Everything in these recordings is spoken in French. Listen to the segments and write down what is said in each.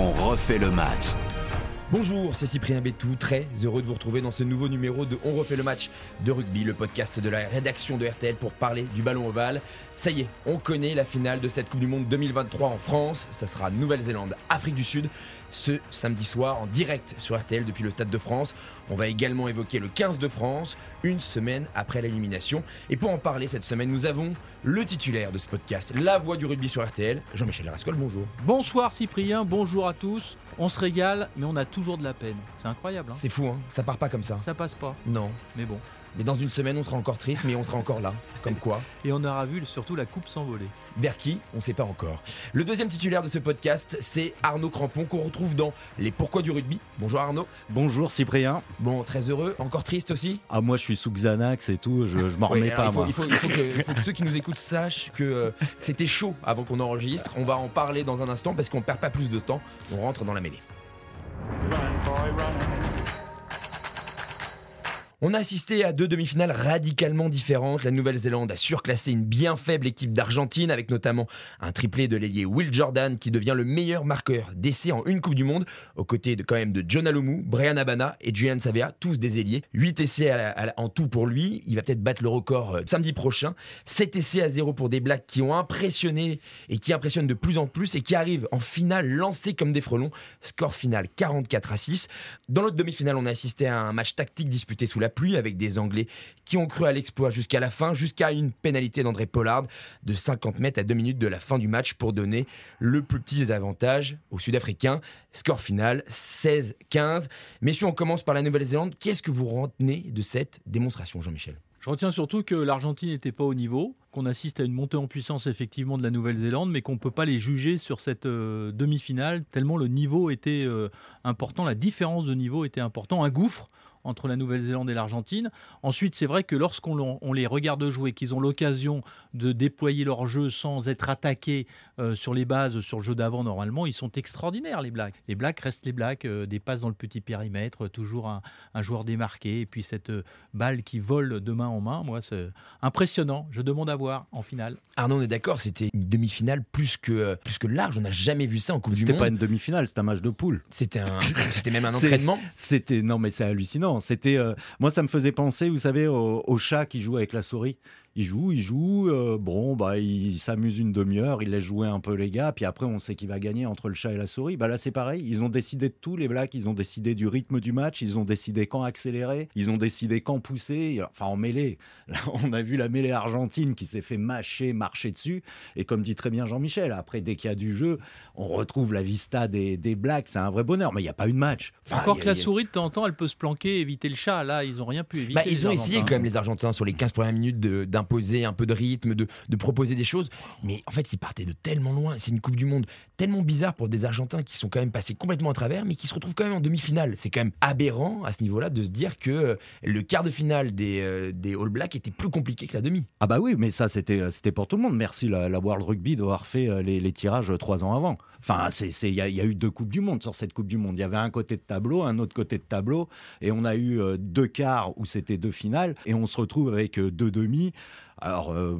On refait le match. Bonjour, c'est Cyprien Bétou, très heureux de vous retrouver dans ce nouveau numéro de On refait le match de rugby, le podcast de la rédaction de RTL pour parler du ballon ovale. Ça y est, on connaît la finale de cette Coupe du Monde 2023 en France, ça sera Nouvelle-Zélande, Afrique du Sud ce samedi soir en direct sur RTL depuis le Stade de France. On va également évoquer le 15 de France, une semaine après l'élimination. Et pour en parler cette semaine, nous avons le titulaire de ce podcast, la voix du rugby sur RTL, Jean-Michel Rascol, bonjour. Bonsoir Cyprien, bonjour à tous. On se régale, mais on a toujours de la peine. C'est incroyable. Hein C'est fou, hein ça part pas comme ça. Ça passe pas. Non. Mais bon. Mais dans une semaine, on sera encore triste, mais on sera encore là. Comme quoi. Et on aura vu surtout la coupe s'envoler. Vers qui On ne sait pas encore. Le deuxième titulaire de ce podcast, c'est Arnaud Crampon, qu'on retrouve dans Les Pourquoi du rugby. Bonjour Arnaud. Bonjour Cyprien. Bon, très heureux. Encore triste aussi? Ah, moi je suis sous Xanax et tout, je, je m'en remets pas il, faut, moi. il faut- il faut que, il faut que ceux qui nous écoutent sachent que euh, c'était chaud avant qu'on enregistre. On va en parler dans un instant parce qu'on perd pas plus de temps. On rentre dans la mêlée. On a assisté à deux demi-finales radicalement différentes. La Nouvelle-Zélande a surclassé une bien faible équipe d'Argentine, avec notamment un triplé de l'ailier Will Jordan qui devient le meilleur marqueur d'essai en une Coupe du Monde, aux côtés de quand même de John Alomou, Brian Abana et Julian Savea, tous des ailiers. 8 essais en tout pour lui. Il va peut-être battre le record euh, samedi prochain. 7 essais à 0 pour des Blacks qui ont impressionné et qui impressionnent de plus en plus et qui arrivent en finale lancés comme des frelons. Score final 44 à 6. Dans l'autre demi-finale, on a assisté à un match tactique disputé sous la pluie avec des Anglais qui ont cru à l'exploit jusqu'à la fin, jusqu'à une pénalité d'André Pollard de 50 mètres à 2 minutes de la fin du match pour donner le plus petit des avantages aux Sud-Africains. Score final 16-15. Messieurs, on commence par la Nouvelle-Zélande. Qu'est-ce que vous retenez de cette démonstration, Jean-Michel? Je retiens surtout que l'Argentine n'était pas au niveau, qu'on assiste à une montée en puissance effectivement de la Nouvelle-Zélande, mais qu'on ne peut pas les juger sur cette euh, demi-finale, tellement le niveau était euh, important, la différence de niveau était important, un gouffre entre la Nouvelle-Zélande et l'Argentine. Ensuite, c'est vrai que lorsqu'on les regarde jouer, qu'ils ont l'occasion de déployer leur jeu sans être attaqués euh, sur les bases, sur le jeu d'avant normalement, ils sont extraordinaires les Blacks. Les Blacks restent les Blacks, euh, des passes dans le petit périmètre, toujours un, un joueur démarqué, et puis cette euh, balle qui vole de main en main, moi c'est impressionnant. Je demande à voir en finale. Arnaud, on est d'accord, c'était une demi-finale plus que, plus que large. On n'a jamais vu ça en Coupe du C'était Monde. pas une demi-finale, c'était un match de poule. C'était un, c'était même un entraînement. C'était non mais c'est hallucinant. C'était euh, moi ça me faisait penser, vous savez, au, au chat qui joue avec la souris. Il joue, il joue. euh, bon bah il s'amuse une demi-heure, il laisse jouer un peu les gars, puis après on sait qu'il va gagner entre le chat et la souris. Bah là c'est pareil. Ils ont décidé de tout les Blacks. Ils ont décidé du rythme du match. Ils ont décidé quand accélérer. Ils ont décidé quand pousser. Enfin en mêlée. Là, on a vu la mêlée argentine qui s'est fait mâcher, marcher dessus. Et comme dit très bien Jean-Michel, après dès qu'il y a du jeu, on retrouve la vista des, des Blacks. C'est un vrai bonheur. Mais il n'y a pas eu de match. Enfin, Encore a- que la a- souris de temps en temps, elle peut se planquer, éviter le chat. Là, ils n'ont rien pu éviter. Bah, ils ont essayé quand même les Argentins sur les 15 premières minutes de- d'imposer un peu de rythme, de, proposer des choses. Mais en fait, ils partaient de tellement loin. C'est une Coupe du Monde tellement bizarre pour des Argentins qui sont quand même passés complètement à travers, mais qui se retrouvent quand même en demi-finale. C'est quand même aberrant à ce niveau-là de se dire que euh, le quart de finale des, euh, des All Blacks était plus compliqué que la demi. Ah bah oui, mais ça c'était euh, pour tout le monde. Merci la, la World Rugby d'avoir fait les, les tirages trois ans avant. Enfin, c'est c'est- il y, a- il y a eu deux coupes du monde sur cette coupe du monde. Il y avait un côté de tableau, un autre côté de tableau, et on a eu euh, deux quarts où c'était deux finales, et on se retrouve avec euh, deux demi. Alors euh,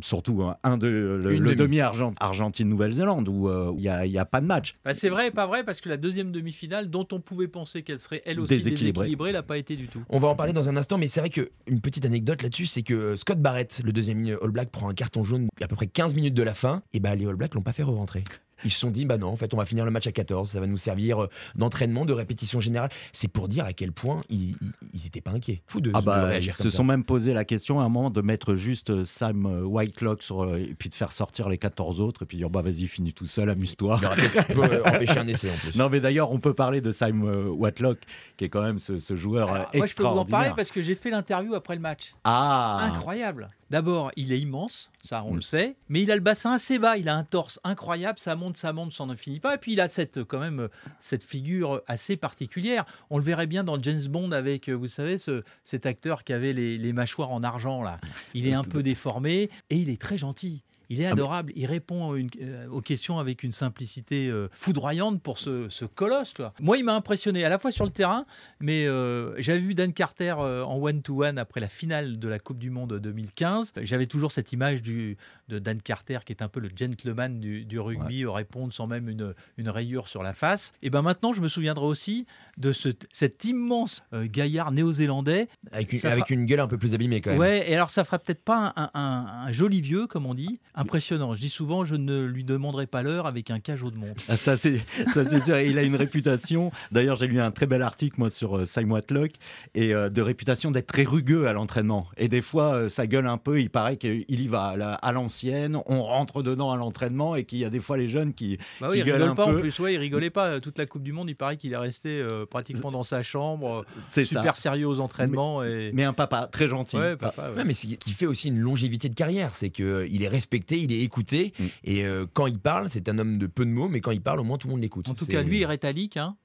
surtout hein, un de le, demi. demi Argent- Argentine-Nouvelle-Zélande où euh, il y a, il y a pas de match. Bah, c'est vrai et pas vrai parce que la deuxième demi-finale, dont on pouvait penser qu'elle serait elle aussi Déséquilibrée. déséquilibrée, n'a pas été du tout. On va en parler dans un instant, mais c'est vrai qu'une petite anecdote là-dessus, c'est que euh, Scott Barrett, le deuxième All Black, prend un carton jaune à peu près 15 minutes de la fin, et bah les All Blacks l'ont pas fait re-rentrer. Ils se sont dit, bah non, en fait, on va finir le match à 14, ça va nous servir euh, d'entraînement, de répétition générale. C'est pour dire à quel point ils, ils, ils étaient pas inquiets. Fou de, Ah de bah, ils se sont même posé la question à un moment de mettre juste euh, Sam euh, Whitelock sur, et puis de faire sortir les 14 autres et puis dire bah vas-y finis tout seul amuse-toi. Il empêcher un essai en plus. Non mais d'ailleurs on peut parler de Sam Whitelock qui est quand même ce, ce joueur euh, Ah, Moi, je peux vous en parler extraordinaire. parce que j'ai fait l'interview après le match. Ah Incroyable. D'abord, il est immense, ça on Mm. le sait, mais il a le bassin assez bas, il a un torse incroyable, ça monte, ça monte, ça n'en finit pas. Et puis il a cette, quand même euh, cette figure assez particulière. On le verrait bien dans James Bond avec, euh, vous savez, ce, cet acteur qui avait les, les mâchoires en argent là. Il est un peu déformé et il est très gentil. Il est adorable. Il répond une, euh, aux questions avec une simplicité euh, foudroyante pour ce, ce colosse. Moi, il m'a impressionné à la fois sur le terrain, mais euh, j'avais vu Dan Carter en one-to-one après la finale de la Coupe du Monde 2015. J'avais toujours cette image du, de Dan Carter qui est un peu le gentleman du, du rugby, ouais. répondre sans même une, une, rayure sur la face. Et ben maintenant, je me souviendrai aussi de ce, cet immense gaillard néo-zélandais. Avec, une, avec une gueule un peu plus abîmée quand même. Ouais, et alors ça fera peut-être pas un, un, un, joli vieux, comme on dit, impressionnant. Je dis souvent, je ne lui demanderai pas l'heure avec un cajot de montre. Ah, ça, c'est sûr. Il a une réputation. D'ailleurs, j'ai lu un très bel article, moi, sur euh, Simon Watlock, et euh, de réputation d'être très rugueux à l'entraînement. Et des fois, euh, ça gueule un peu. Il paraît qu'il y va à l'ancienne. On rentre dedans à l'entraînement et qu'il y a des fois les jeunes qui, bah oui, qui il gueulent un pas, peu. En plus, ouais, il rigolait pas. Toute la Coupe du Monde, il paraît qu'il est resté pratiquement dans sa chambre, super ça. sérieux aux entraînements. Mais, et... mais un papa très gentil. Ouais, papa, ouais. mais ce qui fait aussi une longévité de carrière, c'est qu'il est respecté, il est écouté, mm. et euh, quand il parle, c'est un homme de peu de mots, mais quand il parle, au moins tout le monde l'écoute. En tout cas, lui, il est rétalique, hein.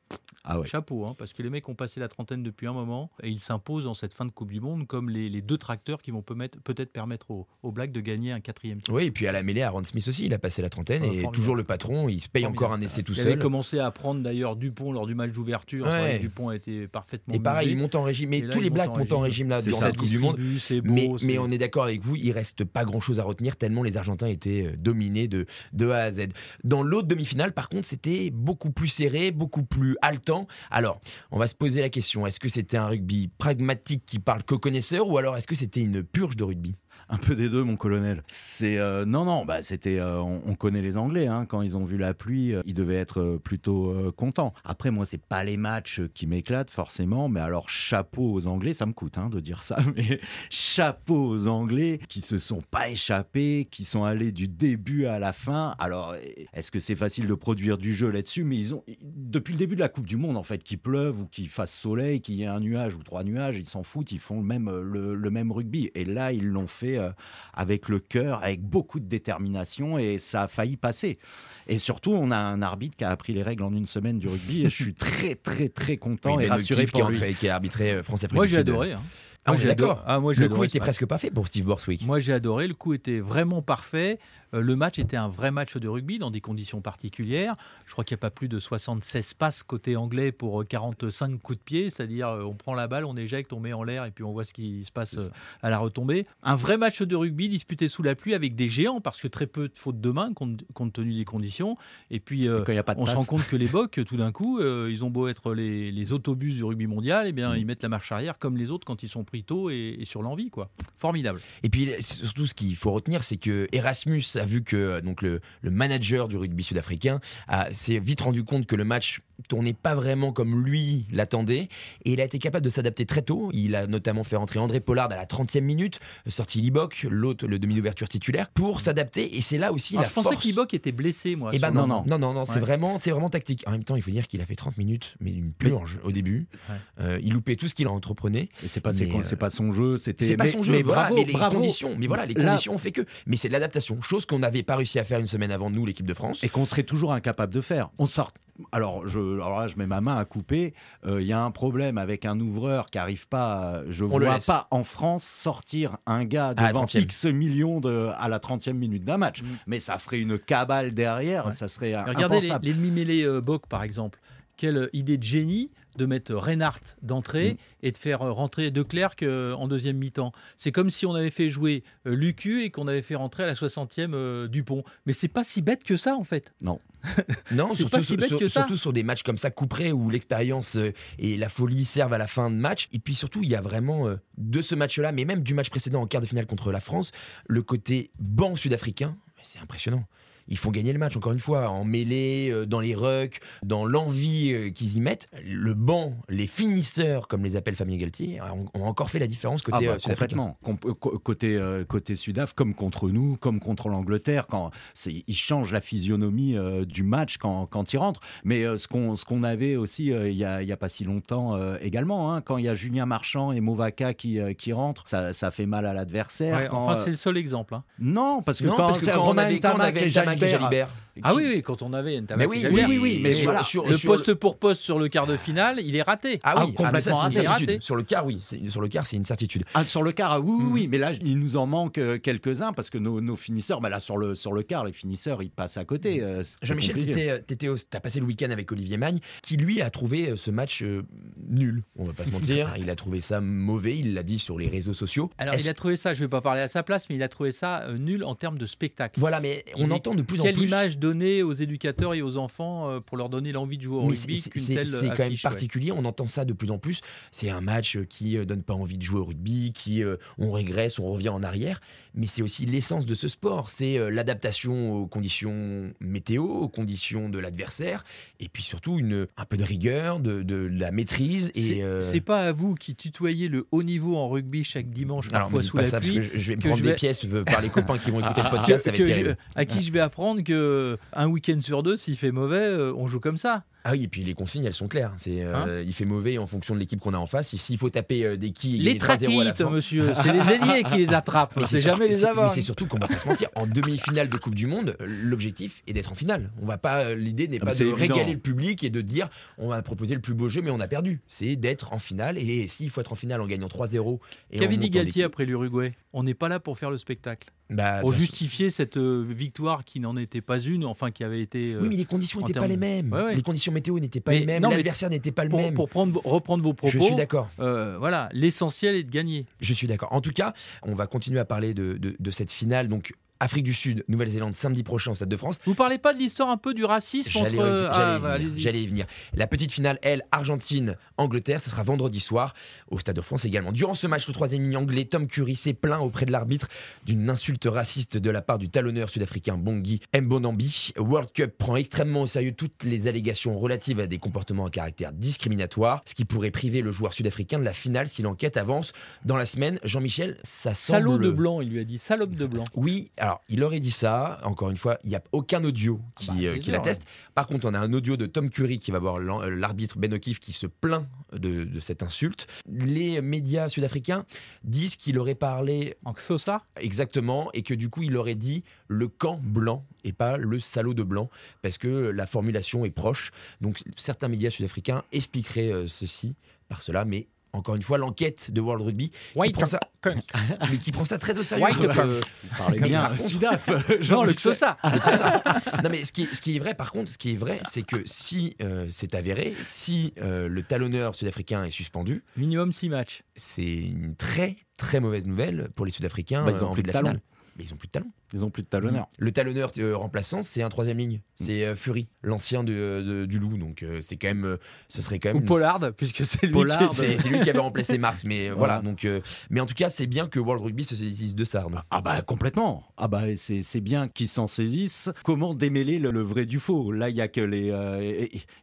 Ah ouais. Chapeau, hein, parce que les mecs ont passé la trentaine depuis un moment et ils s'imposent dans cette fin de Coupe du Monde comme les, les deux tracteurs qui vont peut-être peut permettre aux, aux, Blacks de gagner un quatrième titre. Oui, et puis à la mêlée, Aaron Smith aussi, il a passé la trentaine et toujours le patron, il se paye formidable. encore un essai tout il seul. Il avait commencé à prendre d'ailleurs Dupont lors du match d'ouverture. Ouais. Dupont a été parfaitement. Et pareil, il monte en régime, mais tous les Blacks en montent en régime là durant cette Coupe du Monde. Beau, mais, on est d'accord avec vous, il reste pas grand chose à retenir tellement les Argentins étaient euh, dominés de, de A à Z. Dans l'autre demi-finale, par contre, c'était beaucoup plus serré, beaucoup plus haletant. Alors, on va se poser la question est-ce que c'était un rugby pragmatique qui parle qu'aux connaisseurs ou alors est-ce que c'était une purge de rugby? Un peu des deux, mon colonel. C'est euh, non, non, bah c'était. euh, on, on connaît les Anglais. Hein, quand ils ont vu la pluie, euh, ils devaient être plutôt contents. Après, moi, c'est pas les matchs qui m'éclatent forcément, mais alors chapeau aux Anglais. Ça me coûte hein, de dire ça, mais chapeau aux Anglais qui se sont pas échappés, qui sont allés du début à la fin. Alors, est-ce que c'est facile de produire du jeu là-dessus? Mais ils ont depuis le début de la Coupe du Monde, en fait, qu'il pleuve ou qu'il fasse soleil, qu'il y ait un nuage ou trois nuages, ils s'en foutent. Ils font même le même rugby. Et là, ils l'ont fait euh, avec le cœur, avec beaucoup de détermination et ça a failli passer. Et surtout, on a un arbitre qui a appris les règles en une semaine du rugby et je suis très, très, très content Oui, et rassuré qui, pour est lui. entré- qui a arbitré euh, France-Afrique. Moi, j'ai adoré. hein. Ah, Moi, j'ai d'accord. Ah, moi, j'ai Le adoré coup était presque pas fait pour Steve Borswick. Moi, j'ai adoré. Le coup était vraiment parfait. Euh, Le match était un vrai match de rugby dans des conditions particulières. Je crois qu'il n'y a pas plus de 76 passes côté anglais pour euh, 45 coups de pied. C'est-à-dire, euh, on prend la balle, on éjecte, on met en l'air et puis on voit ce qui se passe euh, à la retombée. Un vrai match de rugby disputé sous la pluie avec des géants parce que très peu de fautes de main compte, compte tenu des conditions. Et puis, euh, on se rend compte que les Bocs, tout d'un coup, euh, ils ont beau être les, les autobus du rugby mondial, eh bien, Mm. ils mettent la marche arrière comme les autres quand ils sont et, sur l'envie. quoi. Formidable. Et puis surtout, ce qu'il faut retenir, c'est que Erasmus a vu que donc le, manager du rugby sud-africain s'est vite rendu compte que le match tournait pas vraiment comme lui l'attendait et il a été capable de s'adapter très tôt. Il a notamment fait rentrer André Pollard à la 30e minute, sorti Libok, l'autre le demi d'ouverture titulaire, pour s'adapter. Et c'est là aussi Alors, la je pensais force. qu'Ibok était blessé, moi. Eh ben non, non, non, non, non, c'est Ouais. vraiment, c'est vraiment tactique. En même temps, il faut dire qu'il a fait 30 minutes, mais une purge au début. Ouais. Euh, il loupait tout ce qu'il entreprenait. Et c'est pas, c'est euh, pas son jeu, c'était. C'est pas son jeu, mais voilà, bravo, mais les bravo. conditions. Mais voilà, les Là- conditions ont fait que. Mais c'est de l'adaptation, chose qu'on n'avait pas réussi à faire une semaine avant nous, l'équipe de France. et qu'on serait toujours incapable de faire. On sort. Alors, je, alors là, je mets ma main à couper. Euh, Il y a un problème avec un ouvreur qui arrive pas. Je On le vois pas en France sortir un gars la devant 30e. X millions de, à la 30e minute d'un match. Mm. Mais ça ferait une cabale derrière. Ouais. Ça serait Mais Regardez les- impensable. l'ennemi mêlé euh, Bock, par exemple. Quelle idée de génie de mettre Reinhardt d'entrée Mm. et de faire euh, rentrer De Klerk euh, en deuxième mi-temps. C'est comme si on avait fait jouer euh, Lucu et qu'on avait fait rentrer à la 60e euh, Dupont. Mais c'est pas si bête que ça, en fait. Non, C'est surtout, pas si bête sur- que ça. surtout sur des matchs comme ça, couperés, où l'expérience et la folie servent à la fin de match. Et puis surtout, il y a vraiment de ce match-là, mais même du match précédent en quart de finale contre la France, le côté banc sud-africain. C'est impressionnant. Ils font gagner le match, encore une fois, en mêlée, euh, dans les rucks, dans l'envie euh, qu'ils y mettent. Le banc, les finisseurs, comme les appelle Fabien Galtier, ont, ont encore fait la différence Ah côté bah, euh, complètement. Com- co- côté, euh, côté Sudaf, comme contre nous, comme contre l'Angleterre, quand c'est- ils changent la physionomie euh, du match quand, quand ils rentrent. Mais euh, ce qu'on ce qu'on avait aussi euh, il y a, il y a pas si longtemps euh, également, hein, quand il y a Julien Marchand et Movaca qui, euh, qui rentrent, ça, ça fait mal à l'adversaire. Ouais, quand, enfin, euh, c'est le seul exemple. hein. non, parce que Non, quand, parce que quand quand on avait Tamac et Ah oui, oui, quand on avait Ntamak Mais oui, oui, oui, oui, mais sur- voilà, sur- le sur- poste pour poste sur le quart de finale, il est raté. Ah oui, ah, complètement une raté. Sur le quart, oui. C'est- Sur le quart, c'est une certitude. Ah, sur le quart, ah oui, oui, Mm. oui, mais là, il nous en manque euh, quelques-uns parce que nos, nos finisseurs, bah là, sur le, sur le quart, les finisseurs, ils passent à côté. euh, Jean-Michel, tu as passé le week-end avec Olivier Magne, qui lui a trouvé euh, ce match euh, nul. On va pas se mentir. il a trouvé ça mauvais. Il l'a dit sur les réseaux sociaux. Alors, il a trouvé ça, je ne vais pas parler à sa place, mais il a trouvé ça euh, nul en termes de spectacle. Voilà, mais on Il- entend de plus en Quelle plus. image donner aux éducateurs et aux enfants euh, pour leur donner l'envie de jouer au Mais rugby c'est- qu'une c'est telle c'est quand même ouais. particulier, on entend ça de plus en plus. C'est un match qui euh, donne pas envie de jouer au rugby, qui euh, on régresse, on revient en arrière, mais c'est aussi l'essence de ce sport, c'est euh, l'adaptation aux conditions météo, aux conditions de l'adversaire, et puis surtout une, un peu de rigueur, de, de la maîtrise. Et C'est euh, pas à vous qui tutoyez le haut niveau en rugby chaque dimanche, alors, parfois sous pas la ça, parce que je, je vais me prendre je des pièces par les copains qui vont écouter le que- podcast, ça va être je- terrible. à qui je vais apprendre que un week-end sur deux, s'il fait mauvais, euh, on joue comme ça. Ah oui, et puis les consignes, elles sont claires. C'est, euh, il fait mauvais en fonction de l'équipe qu'on a en face. S'il faut taper euh, des quilles Les gagner 3-0 à la traquites, fin, monsieur, c'est les ailiers qui les attrapent, Mais c'est jamais les avants. Mais c'est surtout qu'on va pas se mentir. En demi-finale de Coupe du Monde, l'objectif est d'être en finale. On va pas. euh, L'idée n'est Ah, pas de évident. régaler le public et de dire on va proposer le plus beau jeu, mais on a perdu. C'est d'être en finale. Et s'il faut être en finale en gagnant 3-0 et en Qu'avait dit Galtier après l'Uruguay? On n'est pas là pour faire le spectacle. Bah, Pour justifier cette euh, victoire qui n'en était pas une, enfin qui avait été. euh, Oui, mais les conditions en n'étaient pas les mêmes. Ouais, ouais. Les conditions météo n'étaient pas Mais les mêmes. L'adversaire n'était pas le pour, même. pour prendre, reprendre vos propos, Je suis d'accord. euh, voilà, l'essentiel est de gagner. Je suis d'accord. En tout cas, on va continuer à parler de, de- de cette finale. Donc, Afrique du Sud, Nouvelle-Zélande, samedi prochain au Stade de France. Vous parlez pas de l'histoire un peu du racisme J'allais entre. y- ah, y bah, y venir. La petite finale, elle, Argentine-Angleterre, ce sera vendredi soir au Stade de France également. Durant ce match, le troisième ligne anglais, Tom Curry, s'est plaint auprès de l'arbitre d'une insulte raciste de la part du talonneur sud-africain Bongi Mbonambi. World Cup prend extrêmement au sérieux toutes les allégations relatives à des comportements à caractère discriminatoire, ce qui pourrait priver le joueur sudafricain de la finale si l'enquête avance dans la semaine. Jean-Michel, ça semble... Salaud de blanc, il lui a dit salope de blanc. Oui, alors il aurait dit ça. Encore une fois, il n'y a aucun audio qui, bah, euh, qui l'atteste. Par contre, on a un audio de Tom Curry qui va voir euh, l'arbitre Ben O'Keefe qui se plaint de, de cette insulte. Les médias sud-africains disent qu'il aurait parlé En Xhosa exactement et que du coup il aurait dit le camp blanc et pas le salaud de blanc parce que la formulation est proche. Donc certains médias sud-africains expliqueraient euh, ceci par cela, mais encore une fois, l'enquête de World Rugby qui prend ça, mais qui prend ça très au sérieux. White euh, parlez bien, Sudaf. Non, le ça. Non, mais ce qui, est, ce qui est vrai, par contre, ce qui est vrai, c'est que si euh, c'est avéré, si euh, le talonneur sud-africain est suspendu, Minimum 6 matchs. c'est une très très mauvaise nouvelle pour les Sud-Africains Bah, ils euh, ont en plus vue de de la talons. finale. Mais ils ont plus de talent. Ils ont plus de talonneurs. Le talonneur euh, remplaçant, c'est un troisième ligne. C'est euh, Fury, l'ancien de- de- du Loup. Donc euh, c'est quand même, ce serait quand même. Ou une- Pollard, puisque c'est lui Pollard, qui C'est c'est lui qui avait remplacé Marx. Mais voilà. Voilà. Donc, mais en tout cas, c'est bien que World Rugby se saisisse de ça. Arnaud. Ah bah complètement. Ah bah c'est c'est bien qu'ils s'en saisissent. Comment démêler le, le vrai du faux? Là il y a que les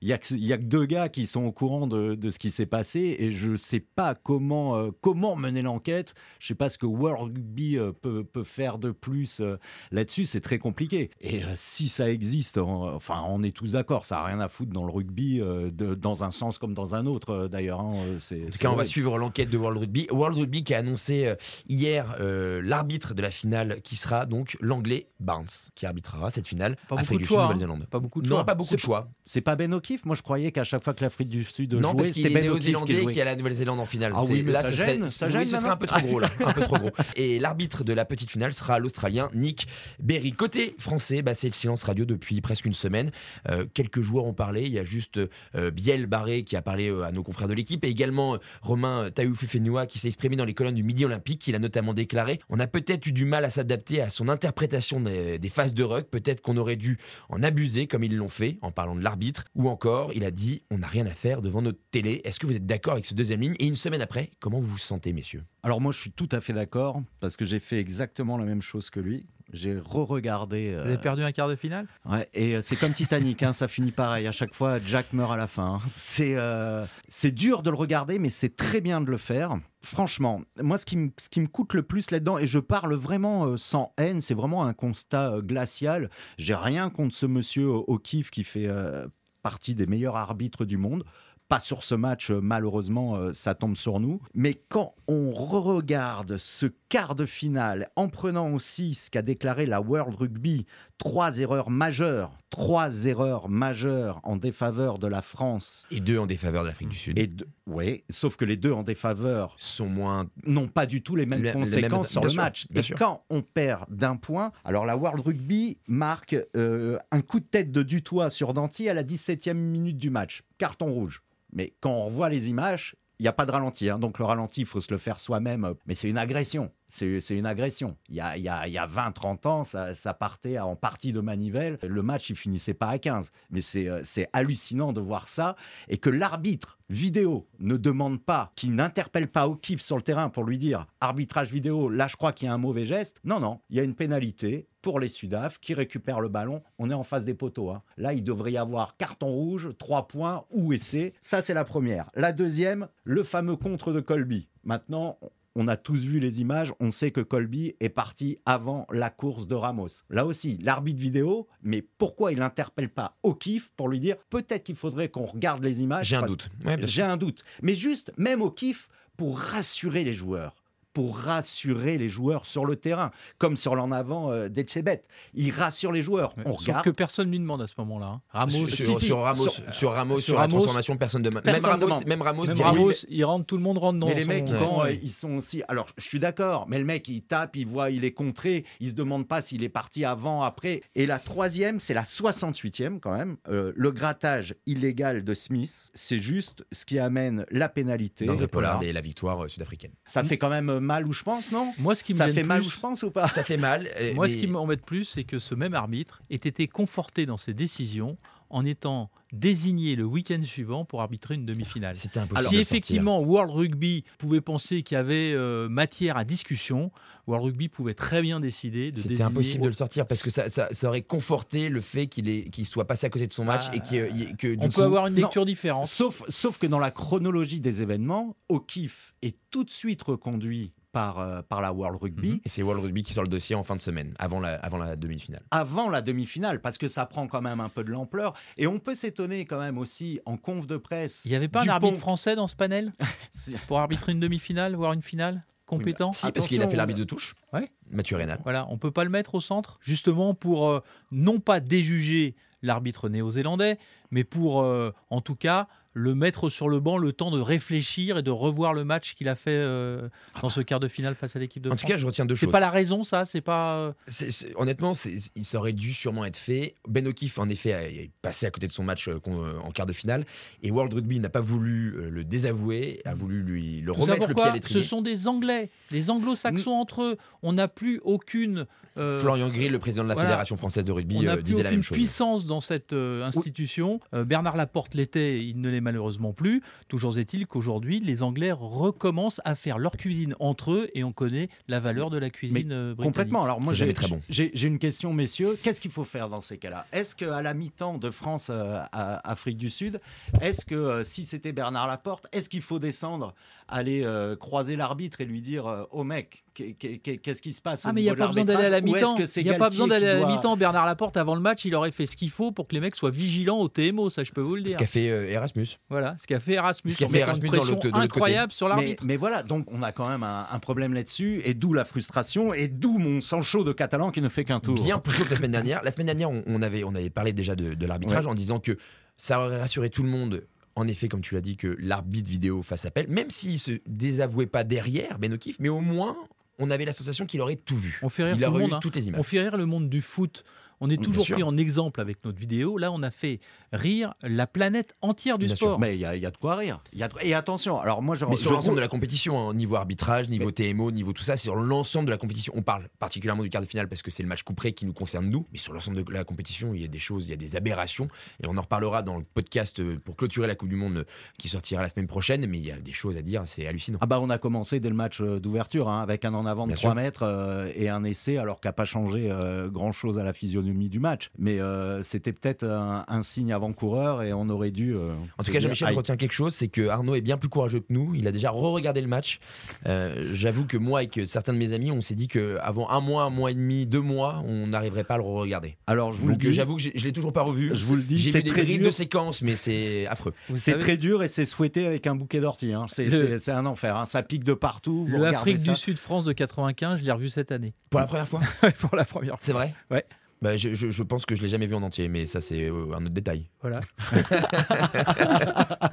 il y a que y a que deux gars qui sont au courant de, de ce qui s'est passé et je sais pas comment comment mener l'enquête. Je sais pas ce que World Rugby peut, peut faire de plus euh, là-dessus. C'est très compliqué. Et euh, si ça existe, en- enfin on est tous d'accord. Ça a rien à foutre dans le rugby euh, de- dans un sens comme dans un autre euh, d'ailleurs. hein. C'est- En tout c'est cas, on va suivre l'enquête de World Rugby. World Rugby qui a annoncé euh, hier euh, l'arbitre de la finale qui sera donc l'anglais Barnes qui arbitrera cette finale. Pas beaucoup Afrique de du choix, Sud, hein. Nouvelle-Zélande. Pas beaucoup de Non, choix. pas beaucoup de choix. C'est pas Ben O'Keefe Moi je croyais qu'à chaque fois que l'Afrique du Sud Non, jouait, parce qu'il c'était Ben O'Keefe qui néo-zélandais jouait. qui a la Nouvelle-Zélande en finale. Ah C'est- oui, mais là, ça gêne, serait, ça oui, gêne ce serait un peu trop gros là, un peu trop gros. Et l'arbitre de la petite finale sera l'Australien Nick Berry. Côté français, bah, c'est le silence radio depuis presque une semaine. Euh, quelques joueurs ont parlé. Il y a juste euh, Biel Barré qui a parlé euh, à nos confrères de l'équipe et également Romain Taoufifenua qui s'est exprimé dans les colonnes du Midi Olympique. Il a notamment déclaré On a peut-être eu du mal à s'adapter à son interprétation des, des phases de ruck. Peut-être qu'on aurait dû en abuser comme ils l'ont fait en parlant de l'arbitre. Ou encore, il a dit On n'a rien à faire devant notre télé. Est-ce que vous êtes d'accord avec ce deuxième ligne? Et une semaine après, comment vous vous sentez, messieurs? Alors moi je suis tout à fait d'accord parce que j'ai fait exactement la même chose que lui. J'ai re-regardé. Vous euh, avez perdu un quart de finale? Ouais, et euh, c'est comme Titanic, hein, ça finit pareil. À chaque fois, Jack meurt à la fin. hein. C'est euh, c'est dur de le regarder, mais c'est très bien de le faire. Franchement, moi, ce qui, me- ce qui me coûte le plus là-dedans, et je parle vraiment euh, sans haine, c'est vraiment un constat glacial. J'ai rien contre ce monsieur O'Keefe qui fait euh, partie des meilleurs arbitres du monde. Pas sur ce match, euh, malheureusement, euh, ça tombe sur nous. Mais quand on regarde ce quart de finale, en prenant aussi ce qu'a déclaré la World Rugby, trois erreurs majeures, trois erreurs majeures en défaveur de la France. Et deux en défaveur de l'Afrique du Sud. Et deux- oui, sauf que les deux en défaveur sont moins. n'ont pas du tout les mêmes les conséquences mêmes- sur bien le match. Et sûr. quand on perd d'un point, alors la World Rugby marque euh, un coup de tête de Dutoit sur Danty à la 17e minute du match. Carton rouge. Mais quand on revoit les images, il n'y a pas de ralenti. hein. Donc le ralenti, il faut se le faire soi-même. Mais c'est une agression. C'est une agression. Il y a, y a, y a 20-30 ans, ça, partait en partie de manivelle. Le match, il finissait pas à 15. Mais c'est euh, c'est hallucinant de voir ça. Et que l'arbitre vidéo ne demande pas, qui n'interpelle pas au kiff sur le terrain pour lui dire arbitrage vidéo, là je crois qu'il y a un mauvais geste. Non, non, il y a une pénalité pour les Sudaf qui récupèrent le ballon. On est en face des poteaux. hein. Là, il devrait y avoir carton rouge, 3 points ou essai. Ça, c'est la première. La deuxième, le fameux contre de Colby. Maintenant, on a tous vu les images, on sait que Colby est parti avant la course de Ramos. Là aussi, l'arbitre vidéo, mais pourquoi il n'interpelle pas au kiff pour lui dire peut-être qu'il faudrait qu'on regarde les images J'ai un doute. Ouais. J'ai un doute. Mais juste, même au kiff, pour rassurer les joueurs. Pour rassurer les joueurs sur le terrain, comme sur l'en avant euh, d'Etchebet. Il rassure les joueurs. Ouais. On Sauf regarde. que personne lui demande à ce moment-là. hein. Ramos, sur, si, sur- si, sur Ramos, sur- sur, Ramos, sur sur la Ramos, transformation, personne demande. Même Ramos, demande. même Ramos, même Ramos, oui, il rentre, tout le monde rentre dans Mais les son mecs, ils camp sont, euh, et- ils sont aussi. Alors, je suis d'accord, mais le mec, il tape, il voit, il est contré, il se demande pas s'il est parti avant, après. Et la troisième, c'est la 68e quand même. Euh, le grattage illégal de Smith, c'est juste ce qui amène la pénalité. De Pollard. Et la victoire euh, sud-africaine. Ça fait quand même mal où je pense, non Moi, ce qui me Ça fait mal où je pense ou pas Ça fait mal. euh, Moi, mais- ce qui m'embête plus, c'est que ce même arbitre ait été conforté dans ses décisions en étant désigné le week-end suivant pour arbitrer une demi-finale. C'était impossible. si sortir. effectivement World Rugby pouvait penser qu'il y avait euh, matière à discussion, World Rugby pouvait très bien décider de C'était désigner. impossible de le sortir parce que ça, ça, ça aurait conforté le fait qu'il soit passé à côté de son match Ah, et que, du On coup, peut avoir une non. lecture différente. Sauf, sauf que dans la chronologie des événements, O'Keefe est tout de suite reconduit par, euh, par la World Rugby. Mhm. Et c'est World Rugby qui sort le dossier en fin de semaine, avant la, avant la demi-finale. avant la demi-finale, parce que ça prend quand même un peu de l'ampleur. Et on peut s'étonner quand même aussi en conf de presse. Il n'y avait pas Dupont- un arbitre français dans ce panel pour arbitrer une demi-finale, voire une finale compétent? Si, parce qu'il a fait l'arbitre de touche. Ouais. Mathieu Rénal. Voilà, on peut pas le mettre au centre, justement pour euh, non pas déjuger l'arbitre néo-zélandais, mais pour, euh, en tout cas, le mettre sur le banc le temps de réfléchir et de revoir le match qu'il a fait euh, dans ce quart de finale face à l'équipe de En France. tout cas, je retiens deux c'est choses. pas la raison, ça. C'est pas. euh, C'est- c'est- honnêtement, c'est- il ça aurait dû sûrement être fait. Ben O'Keefe, en effet, a- est passé à côté de son match euh, en quart de finale. Et World Rugby n'a pas voulu euh, le désavouer, a voulu lui le Tout remettre le pied à Ce sont des Anglais, des Anglo-Saxons entre eux. On n'a plus aucune. Florian Grill, le président de la voilà. Fédération française de rugby, On n'a plus disait la même chose. puissance dans cette institution. Bernard Laporte l'était, il ne l'est malheureusement plus. Toujours est-il qu'aujourd'hui, les Anglais recommencent à faire leur cuisine entre eux et on connaît la valeur de la cuisine euh, britannique. Complètement. Alors moi, j'ai très bon. j'ai- j'ai une question, messieurs. Qu'est-ce qu'il faut faire dans ces cas-là? Est-ce qu'à la mi-temps de France euh, à Afrique du Sud, est-ce que euh, si c'était Bernard Laporte, est-ce qu'il faut descendre, aller euh, croiser l'arbitre et lui dire euh, oh mec, qu'est-ce qui se passe au Ah mais il n'y a pas besoin d'aller à la mi-temps. Il n'y a pas besoin d'aller à la mi-temps. Bernard Laporte, avant le match, il aurait fait ce qu'il faut pour que les mecs soient vigilants au TMO, ça je peux vous le Ce dire. qu'a fait euh, Erasmus. Voilà, ce qu'a fait Erasmus. Ce qu'a fait Erasmus dans l'autre- incroyable sur Mais, l'arbitre. mais voilà, donc on a quand même un, un problème là-dessus, et d'où la frustration, et d'où mon sang chaud de Catalan qui ne fait qu'un tour. Bien plus chaud que la semaine dernière. La semaine dernière, on, on avait, on avait parlé déjà de, de l'arbitrage en disant que ça aurait rassuré tout le monde. En effet, comme tu l'as dit, que l'arbitre vidéo fasse appel, même s'il se désavouait pas derrière Ben O'Keefe, mais au moins, on avait la sensation qu'il aurait tout vu. On fait rire Il tout le aurait monde. hein. toutes les images. On fait rire le monde du foot. On est toujours pris en exemple avec notre vidéo. Là, on a fait rire la planète entière du Bien sûr. sport. Mais il y, a- il y a de quoi rire. Il y a de- Et attention, alors moi je, Mais sur je- l'ensemble de la compétition, hein, niveau arbitrage, niveau TMO, niveau tout ça, sur l'ensemble de la compétition. On parle particulièrement du quart de finale parce que c'est le match couperé qui nous concerne nous, mais sur l'ensemble de la compétition, il y a des choses, il y a des aberrations, et on en reparlera dans le podcast euh, pour clôturer la Coupe du Monde euh, qui sortira la semaine prochaine, mais il y a des choses à dire, c'est hallucinant. Ah bah on a commencé dès le match euh, d'ouverture hein, avec un en avant de Bien 3 sûr. mètres euh, et un essai alors qu'il n'a pas changé grand chose à la physionomie l'économie du match. Mais euh, c'était peut-être un, un signe avant-coureur et on aurait dû. euh, En tout cas, Jean-Michel aïe. retient quelque chose, c'est que Arnaud est bien plus courageux que nous. Il a déjà re-regardé le match. Euh, J'avoue que moi et que certains de mes amis, on s'est dit qu'avant un mois, un mois et demi, deux mois, on n'arriverait pas à le re-regarder. Alors, je vous Donc le dis, j'avoue que je l'ai toujours pas revu. je vous le dis, J'ai c'est vu des très bribes dur. de séquences, mais c'est affreux. Vous C'est savez, très dur et c'est souhaité avec un bouquet d'orties. hein. C'est Le- c'est- c'est un enfer. hein. Ça pique de partout. Vous Le regardez Afrique ça. du Sud France de 95, je l'ai revu cette année. Pour la première fois pour la première fois. C'est vrai Ouais. Bah, je, je- je pense que je l'ai jamais vu en entier, mais ça c'est euh, un autre détail. Voilà.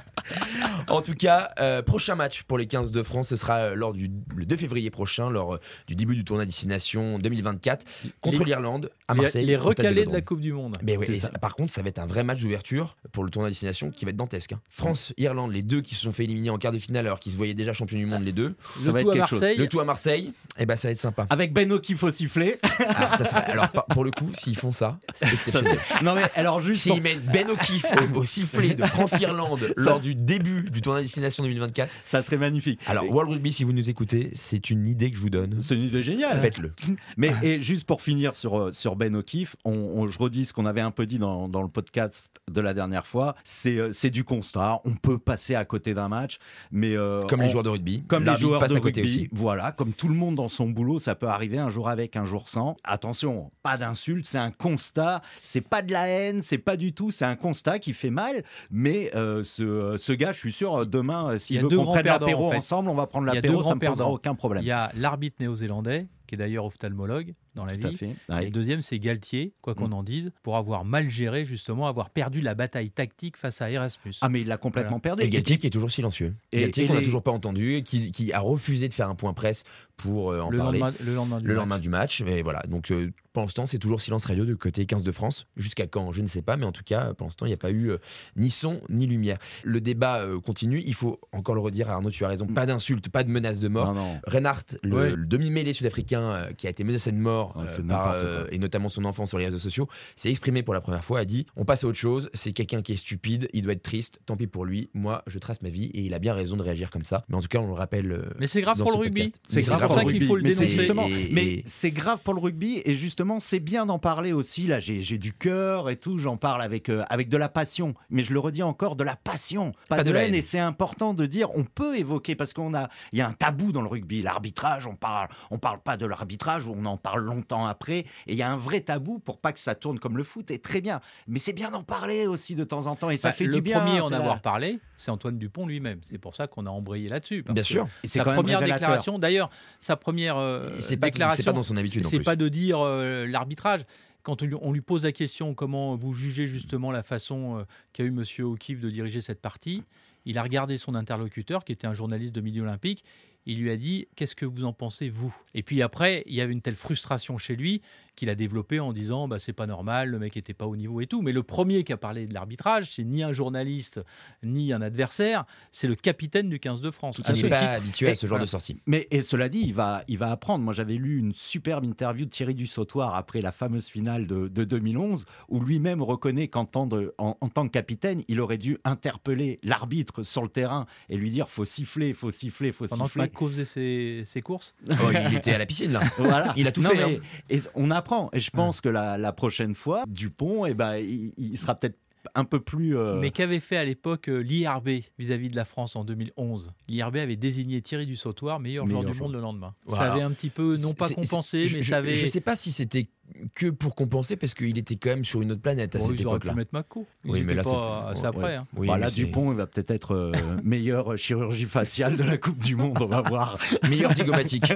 En tout cas, euh, prochain match pour les 15 de France, ce sera euh, lors du le 2 février prochain, lors euh, du début du tournoi destination 2024 contre Les- l'Irlande à Les- Marseille. Les stade recalés de la Coupe du Monde. Mais ouais, ça. par contre, ça va être un vrai match d'ouverture pour le tournoi destination qui va être dantesque. hein. France, Irlande, les deux qui se sont fait éliminer en quart de finale alors qu'ils se voyaient déjà champions du monde, les deux. Ça va Le tout être à quelque chose. Marseille. Le tout à Marseille, et ben ça va être sympa. Avec Ben O'Keefe au sifflet. Alors, ça pour le coup, s'ils font ça, c'est exceptionnel. non mais alors juste. S'ils pour- mettent Ben O'Keefe au, au sifflet de France-Irlande lors du début du tournoi destination 2024, Ça serait magnifique. alors Et- World Rugby, si vous nous écoutez, c'est une idée que je vous donne. C'est une idée géniale. Faites-le. Mais et juste pour finir sur, euh, sur Ben O'Keefe, on, on- je redis ce qu'on avait un peu dit dans, dans le podcast de la dernière fois, c'est euh, du constat. On peut passer à côté d'un match, mais euh, Comme on- les joueurs de rugby. comme les joueurs de rugby, aussi. voilà, comme tout le monde dans son boulot, ça peut arriver un jour avec, un jour sans. Attention, pas d'insulte, c'est un constat, c'est pas de la haine, c'est pas du tout, c'est un constat qui fait mal. Mais euh, ce, ce gars, je suis sûr, demain, euh, Il s'il veut qu'on prenne l'apéro en fait. ensemble, on va prendre l'apéro, ça me grands posera aucun problème. Il y a l'arbitre néo-zélandais, qui est d'ailleurs ophtalmologue dans la Tout à vie. fait. Et le deuxième, c'est Galtier, quoi qu'on Mm. en dise, pour avoir mal géré, justement, avoir perdu la bataille tactique face à Erasmus. Ah mais il l'a complètement perdu. Et Galtier qui est toujours silencieux. Et- Galtier qu'on n'a les- toujours pas entendu, et qui, qui a refusé de faire un point presse pour euh, en le, parler. lendemain, le lendemain du le match. lendemain du match. Mais voilà, donc euh, pour l'instant, c'est toujours silence radio de côté 15 de France. Jusqu'à quand Je ne sais pas, mais en tout cas, pour l'instant, il n'y a pas eu euh, ni son ni lumière. Le débat euh, continue. Il faut encore le redire, Arnaud, tu as raison. Pas d'insultes, pas de menaces de mort. Non, non. Reinhardt, le, Ouais. le demi-mêlé sud-africain euh, qui a été menacé de mort, Ouais, euh, par, euh, et notamment son enfant sur les réseaux sociaux, s'est exprimé pour la première fois, a dit on passe à autre chose, c'est quelqu'un qui est stupide, il doit être triste, tant pis pour lui, moi je trace ma vie et il a bien raison de réagir comme ça. Mais en tout cas, on le rappelle. euh, Mais c'est grave pour ce le rugby. C'est grave pour ça qu'il faut le Mais c'est dénoncer. mais c'est grave pour le rugby et justement c'est bien d'en parler aussi. Là, j'ai j'ai du cœur et tout, j'en parle avec euh, avec de la passion. Mais je le redis encore, de la passion, pas, Pas de, de haine. haine. Et c'est important de dire, on peut évoquer parce qu'on a, il y a un tabou dans le rugby, l'arbitrage. On parle, on parle pas de l'arbitrage, on en parle longtemps après. Et il y a un vrai tabou pour pas que ça tourne comme le foot. Et très bien. Mais c'est bien d'en parler aussi de temps en temps et ça Bah, fait le du bien. premier à en avoir parlé, c'est Antoine Dupont lui-même. C'est pour ça qu'on a embrayé là-dessus. Bien sûr. Et c'est Sa quand même première déclaration, d'ailleurs, sa première euh, pas- déclaration, c'est pas dans son habitude, C'est pas de dire euh, l'arbitrage. Quand on lui, pose la question comment vous jugez justement la façon euh, qu'a eu Monsieur O'Keefe de diriger cette partie, il a regardé son interlocuteur, qui était un journaliste de milieu olympique. Il lui a dit Qu'est-ce que vous en pensez, vous? Et puis après, il y avait une telle frustration chez lui qu'il a développé en disant bah, C'est pas normal, le mec était pas au niveau et tout. Mais le premier qui a parlé de l'arbitrage, c'est ni un journaliste, ni un adversaire, c'est le capitaine du 15 de France. À n'est ce pas titre, habitué à ce genre voilà. de sortie. Mais et cela dit, il va, il va apprendre. Moi, j'avais lu une superbe interview de Thierry Dussautoir après la fameuse finale de, de 2011, où lui-même reconnaît qu'en tant, de- en, en tant que capitaine, il aurait dû interpeller l'arbitre sur le terrain et lui dire faut siffler, faut siffler, faut pendant que siffler. Mako faisait ses, ses courses. Oh, il était à la piscine là. Voilà. Il a tout Non, fait. mais- hein. et on apprend. Et je pense que la, la prochaine fois, Dupont, eh ben, il, il sera peut-être un peu plus. euh, Mais qu'avait fait à l'époque euh, l'IRB vis-à-vis de la France en 2011 L'IRB avait désigné Thierry Dussautoir meilleur joueur du joueur. monde le lendemain. Voilà. Ça avait un petit peu, non pas compensé, mais je, ça avait. Je sais pas si c'était que pour compenser parce qu'il était quand même sur une autre planète à Bon, cette époque-là. mettre Mako. Oui, mais là, pas ouais, après. ouais. hein. Oui, voilà, mais c'est- Dupont, il va peut-être être euh, meilleure chirurgie faciale de la Coupe du Monde, on va voir. Meilleur zygomatique.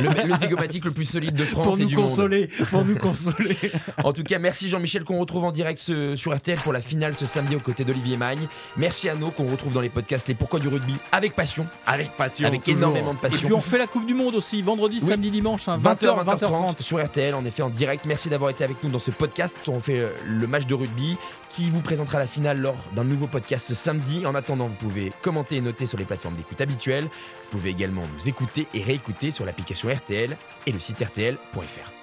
le, le zygomatique le plus solide de France pour et nous du monde. consoler, pour nous consoler. En tout cas, merci Jean-Michel qu'on retrouve en direct ce- sur RTL pour la finale ce samedi aux côtés d'Olivier Magne. Merci à nous qu'on retrouve dans les podcasts Les Pourquoi du rugby avec passion, Avec passion. avec toujours. énormément de Et puis passion. on fait la Coupe du Monde aussi, vendredi, Oui. samedi, dimanche, hein, 20h, 20h, 20h30 20h30. sur RTL, en effet en direct. Merci d'avoir été avec nous dans ce podcast. On fait euh, le match de rugby qui vous présentera la finale lors d'un nouveau podcast ce samedi. En attendant, vous pouvez commenter et noter sur les plateformes d'écoute habituelles. Vous pouvez également nous écouter et réécouter sur l'application RTL et le site rtl.fr.